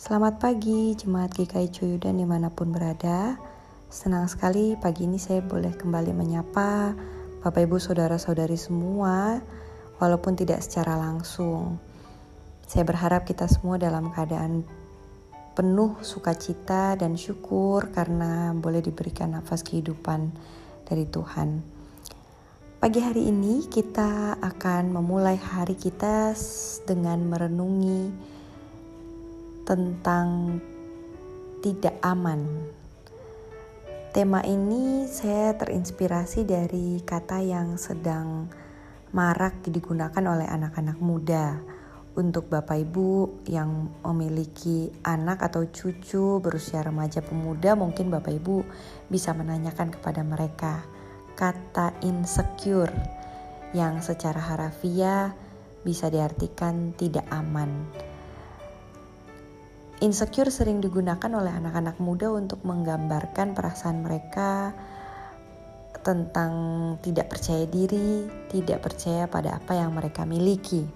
Selamat pagi Jemaat GKI Cuyudan di mana pun berada. Senang sekali pagi ini saya boleh kembali menyapa Bapak Ibu Saudara-saudari semua Walaupun tidak secara langsung. Saya berharap kita semua dalam keadaan penuh sukacita dan syukur Karena boleh diberikan nafas kehidupan dari Tuhan. Pagi hari ini kita akan memulai hari kita dengan merenungi tentang tidak aman. Tema ini saya terinspirasi dari kata yang sedang marak digunakan oleh anak-anak muda untuk Bapak Ibu yang memiliki anak atau cucu berusia remaja pemuda mungkin Bapak Ibu bisa menanyakan kepada mereka kata insecure yang secara harafiah bisa diartikan tidak aman. Insecure sering digunakan oleh anak-anak muda untuk menggambarkan perasaan mereka tentang tidak percaya diri, tidak percaya pada apa yang mereka miliki.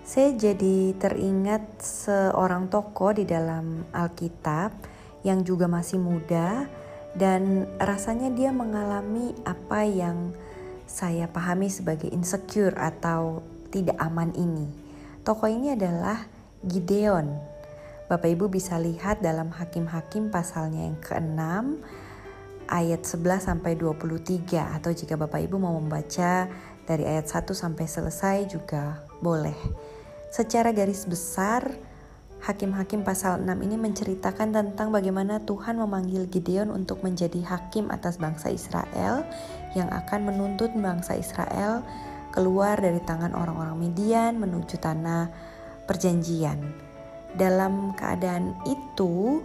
Saya jadi teringat seorang tokoh di dalam Alkitab yang juga masih muda dan rasanya dia mengalami apa yang saya pahami sebagai insecure atau tidak aman ini. Tokoh ini adalah Gideon. Bapak Ibu bisa lihat dalam Hakim-Hakim pasalnya yang ke-6 ayat 11 sampai 23 atau jika Bapak Ibu mau membaca dari ayat 1 sampai selesai juga boleh. Secara garis besar Hakim-hakim pasal 6 ini menceritakan tentang bagaimana Tuhan memanggil Gideon untuk menjadi hakim atas bangsa Israel yang akan menuntut bangsa Israel keluar dari tangan orang-orang Midian menuju tanah perjanjian. Dalam keadaan itu,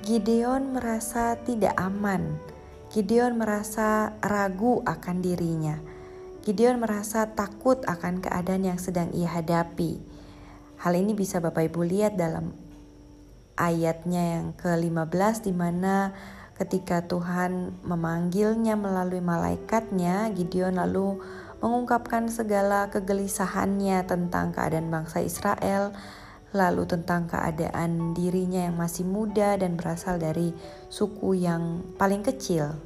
Gideon merasa tidak aman. Gideon merasa ragu akan dirinya. Gideon merasa takut akan keadaan yang sedang ia hadapi. Hal ini bisa Bapak Ibu lihat dalam ayatnya yang ke-15 di mana ketika Tuhan memanggilnya melalui malaikatnya, Gideon lalu mengungkapkan segala kegelisahannya tentang keadaan bangsa Israel, lalu tentang keadaan dirinya yang masih muda dan berasal dari suku yang paling kecil.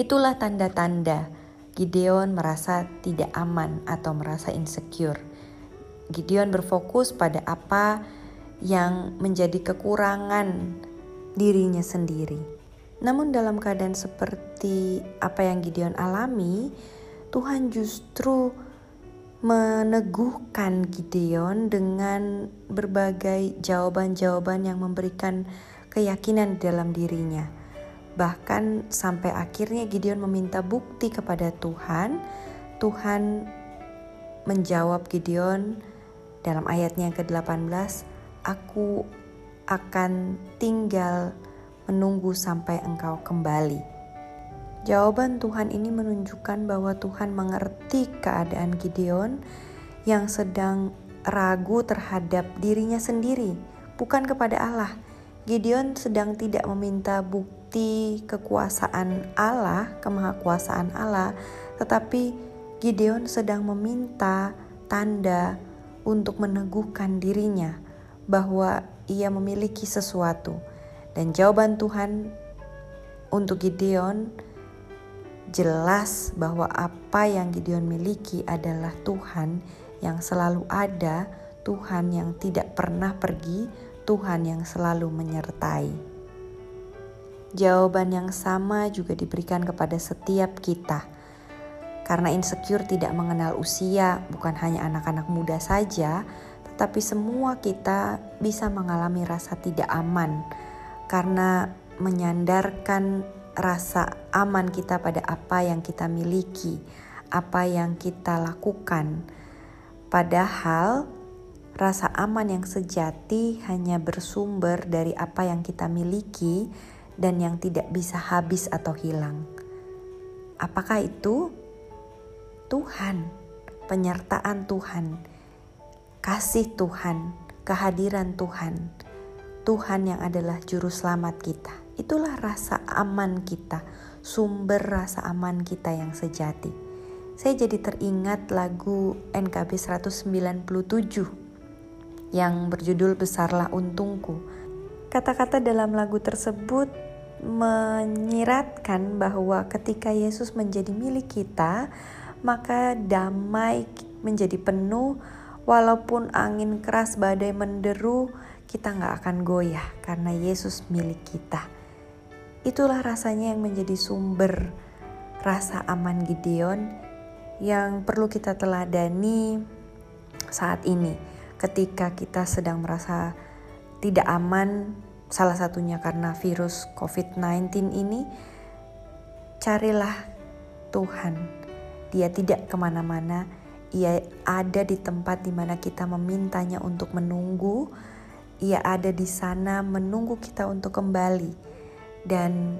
Itulah tanda-tanda Gideon merasa tidak aman atau merasa insecure. Gideon berfokus pada apa yang menjadi kekurangan dirinya sendiri. Namun dalam keadaan seperti apa yang Gideon alami, Tuhan justru meneguhkan Gideon dengan berbagai jawaban-jawaban yang memberikan keyakinan dalam dirinya. Bahkan sampai akhirnya Gideon meminta bukti kepada Tuhan. Tuhan menjawab Gideon dalam ayatnya yang ke-18, "Aku akan tinggal menunggu sampai engkau kembali." Jawaban Tuhan ini menunjukkan bahwa Tuhan mengerti keadaan Gideon yang sedang ragu terhadap dirinya sendiri, bukan kepada Allah. Gideon sedang tidak meminta bukti kekuasaan Allah, kemahakuasaan Allah, tetapi Gideon sedang meminta tanda untuk meneguhkan dirinya bahwa ia memiliki sesuatu. Dan jawaban Tuhan untuk Gideon jelas bahwa apa yang Gideon miliki adalah Tuhan yang selalu ada, Tuhan yang tidak pernah pergi, Tuhan yang selalu menyertai. Jawaban yang sama juga diberikan kepada setiap kita. Karena insecure tidak mengenal usia, bukan hanya anak-anak muda saja, tetapi semua kita bisa mengalami rasa tidak aman karena menyandarkan rasa aman kita pada apa yang kita miliki, apa yang kita lakukan. Padahal rasa aman yang sejati hanya bersumber dari apa yang kita miliki dan yang tidak bisa habis atau hilang. Apakah itu? Tuhan, penyertaan Tuhan, kasih Tuhan, kehadiran Tuhan, Tuhan yang adalah juru selamat kita. Itulah rasa aman kita, sumber rasa aman kita yang sejati. Saya jadi teringat lagu NKB 197 yang berjudul Besarlah Untungku. Kata-kata dalam lagu tersebut menyiratkan bahwa ketika Yesus menjadi milik kita, maka damai menjadi penuh, walaupun angin keras badai menderu, kita nggak akan goyah karena Yesus milik kita. Itulah rasanya yang menjadi sumber rasa aman Gideon yang perlu kita teladani saat ini. Ketika kita sedang merasa tidak aman salah satunya karena virus COVID-19 ini carilah Tuhan. Dia tidak ke mana-mana. Ia ada di tempat di mana kita memintanya untuk menunggu. Ia ada di sana menunggu kita untuk kembali dan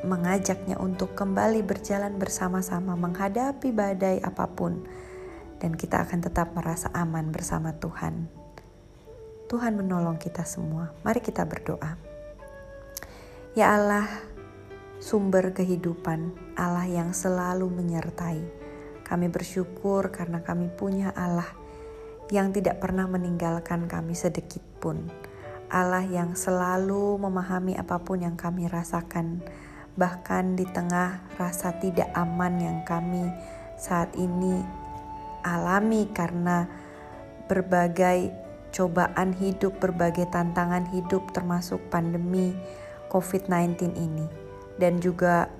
mengajaknya untuk kembali berjalan bersama-sama menghadapi badai apa pun dan kita akan tetap merasa aman bersama Tuhan. Tuhan menolong kita semua. Mari kita berdoa. Ya Allah, sumber kehidupan, Allah yang selalu menyertai. Kami bersyukur karena kami punya Allah yang tidak pernah meninggalkan kami sedikit pun. Allah yang selalu memahami apa pun yang kami rasakan, bahkan di tengah rasa tidak aman yang kami saat ini alami karena berbagai cobaan hidup, berbagai tantangan hidup, termasuk pandemi COVID-19 ini, dan juga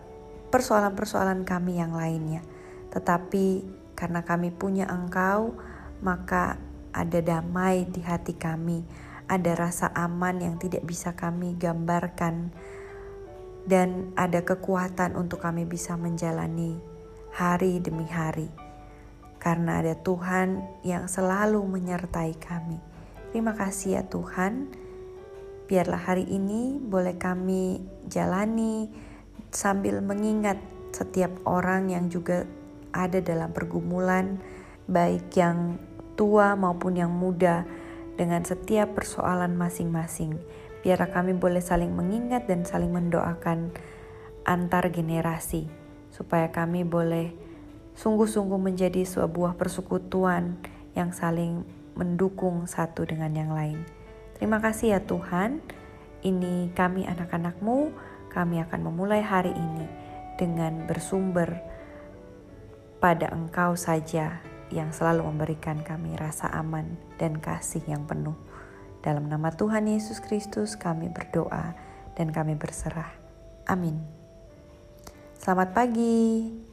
persoalan-persoalan kami yang lainnya. Tetapi karena kami punya Engkau, maka ada damai di hati kami ada rasa aman yang tidak bisa kami gambarkan, dan ada kekuatan untuk kami bisa menjalani hari demi hari, karena ada Tuhan yang selalu menyertai kami. Terima kasih ya Tuhan. Biarlah hari ini boleh kami jalani sambil mengingat setiap orang yang juga ada dalam pergumulan, baik yang tua maupun yang muda dengan setiap persoalan masing-masing. Biar kami boleh saling mengingat dan saling mendoakan antar generasi, supaya kami boleh sungguh-sungguh menjadi sebuah persekutuan yang saling mendukung satu dengan yang lain. Terima kasih ya Tuhan, ini kami anak-anakmu, kami akan memulai hari ini dengan bersumber pada Engkau saja yang selalu memberikan kami rasa aman dan kasih yang penuh. Dalam nama Tuhan Yesus Kristus kami berdoa dan kami berserah. Amin. Selamat pagi.